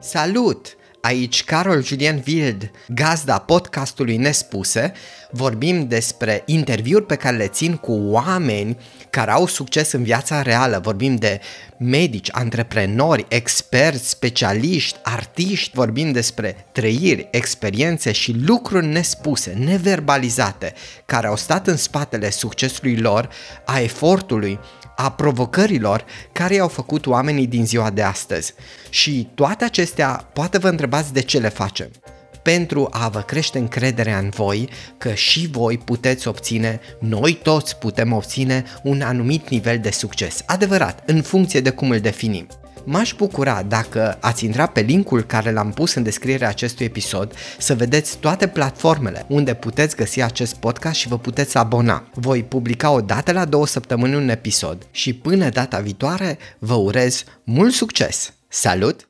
Salut! Aici Carol Julian Wild, gazda podcastului Nespuse, vorbim despre interviuri pe care le țin cu oameni care au succes în viața reală. Vorbim de medici, antreprenori, experți, specialiști, artiști, vorbim despre trăiri, experiențe și lucruri nespuse, neverbalizate, care au stat în spatele succesului lor, a efortului, a provocărilor care i-au făcut oamenii din ziua de astăzi. Și toate acestea poate vă întrebați de ce le facem pentru a vă crește încrederea în voi că și voi puteți obține, noi toți putem obține un anumit nivel de succes. Adevărat, în funcție de cum îl definim. M-aș bucura dacă ați intra pe linkul care l-am pus în descrierea acestui episod să vedeți toate platformele unde puteți găsi acest podcast și vă puteți abona. Voi publica o dată la două săptămâni un episod și până data viitoare vă urez mult succes! Salut!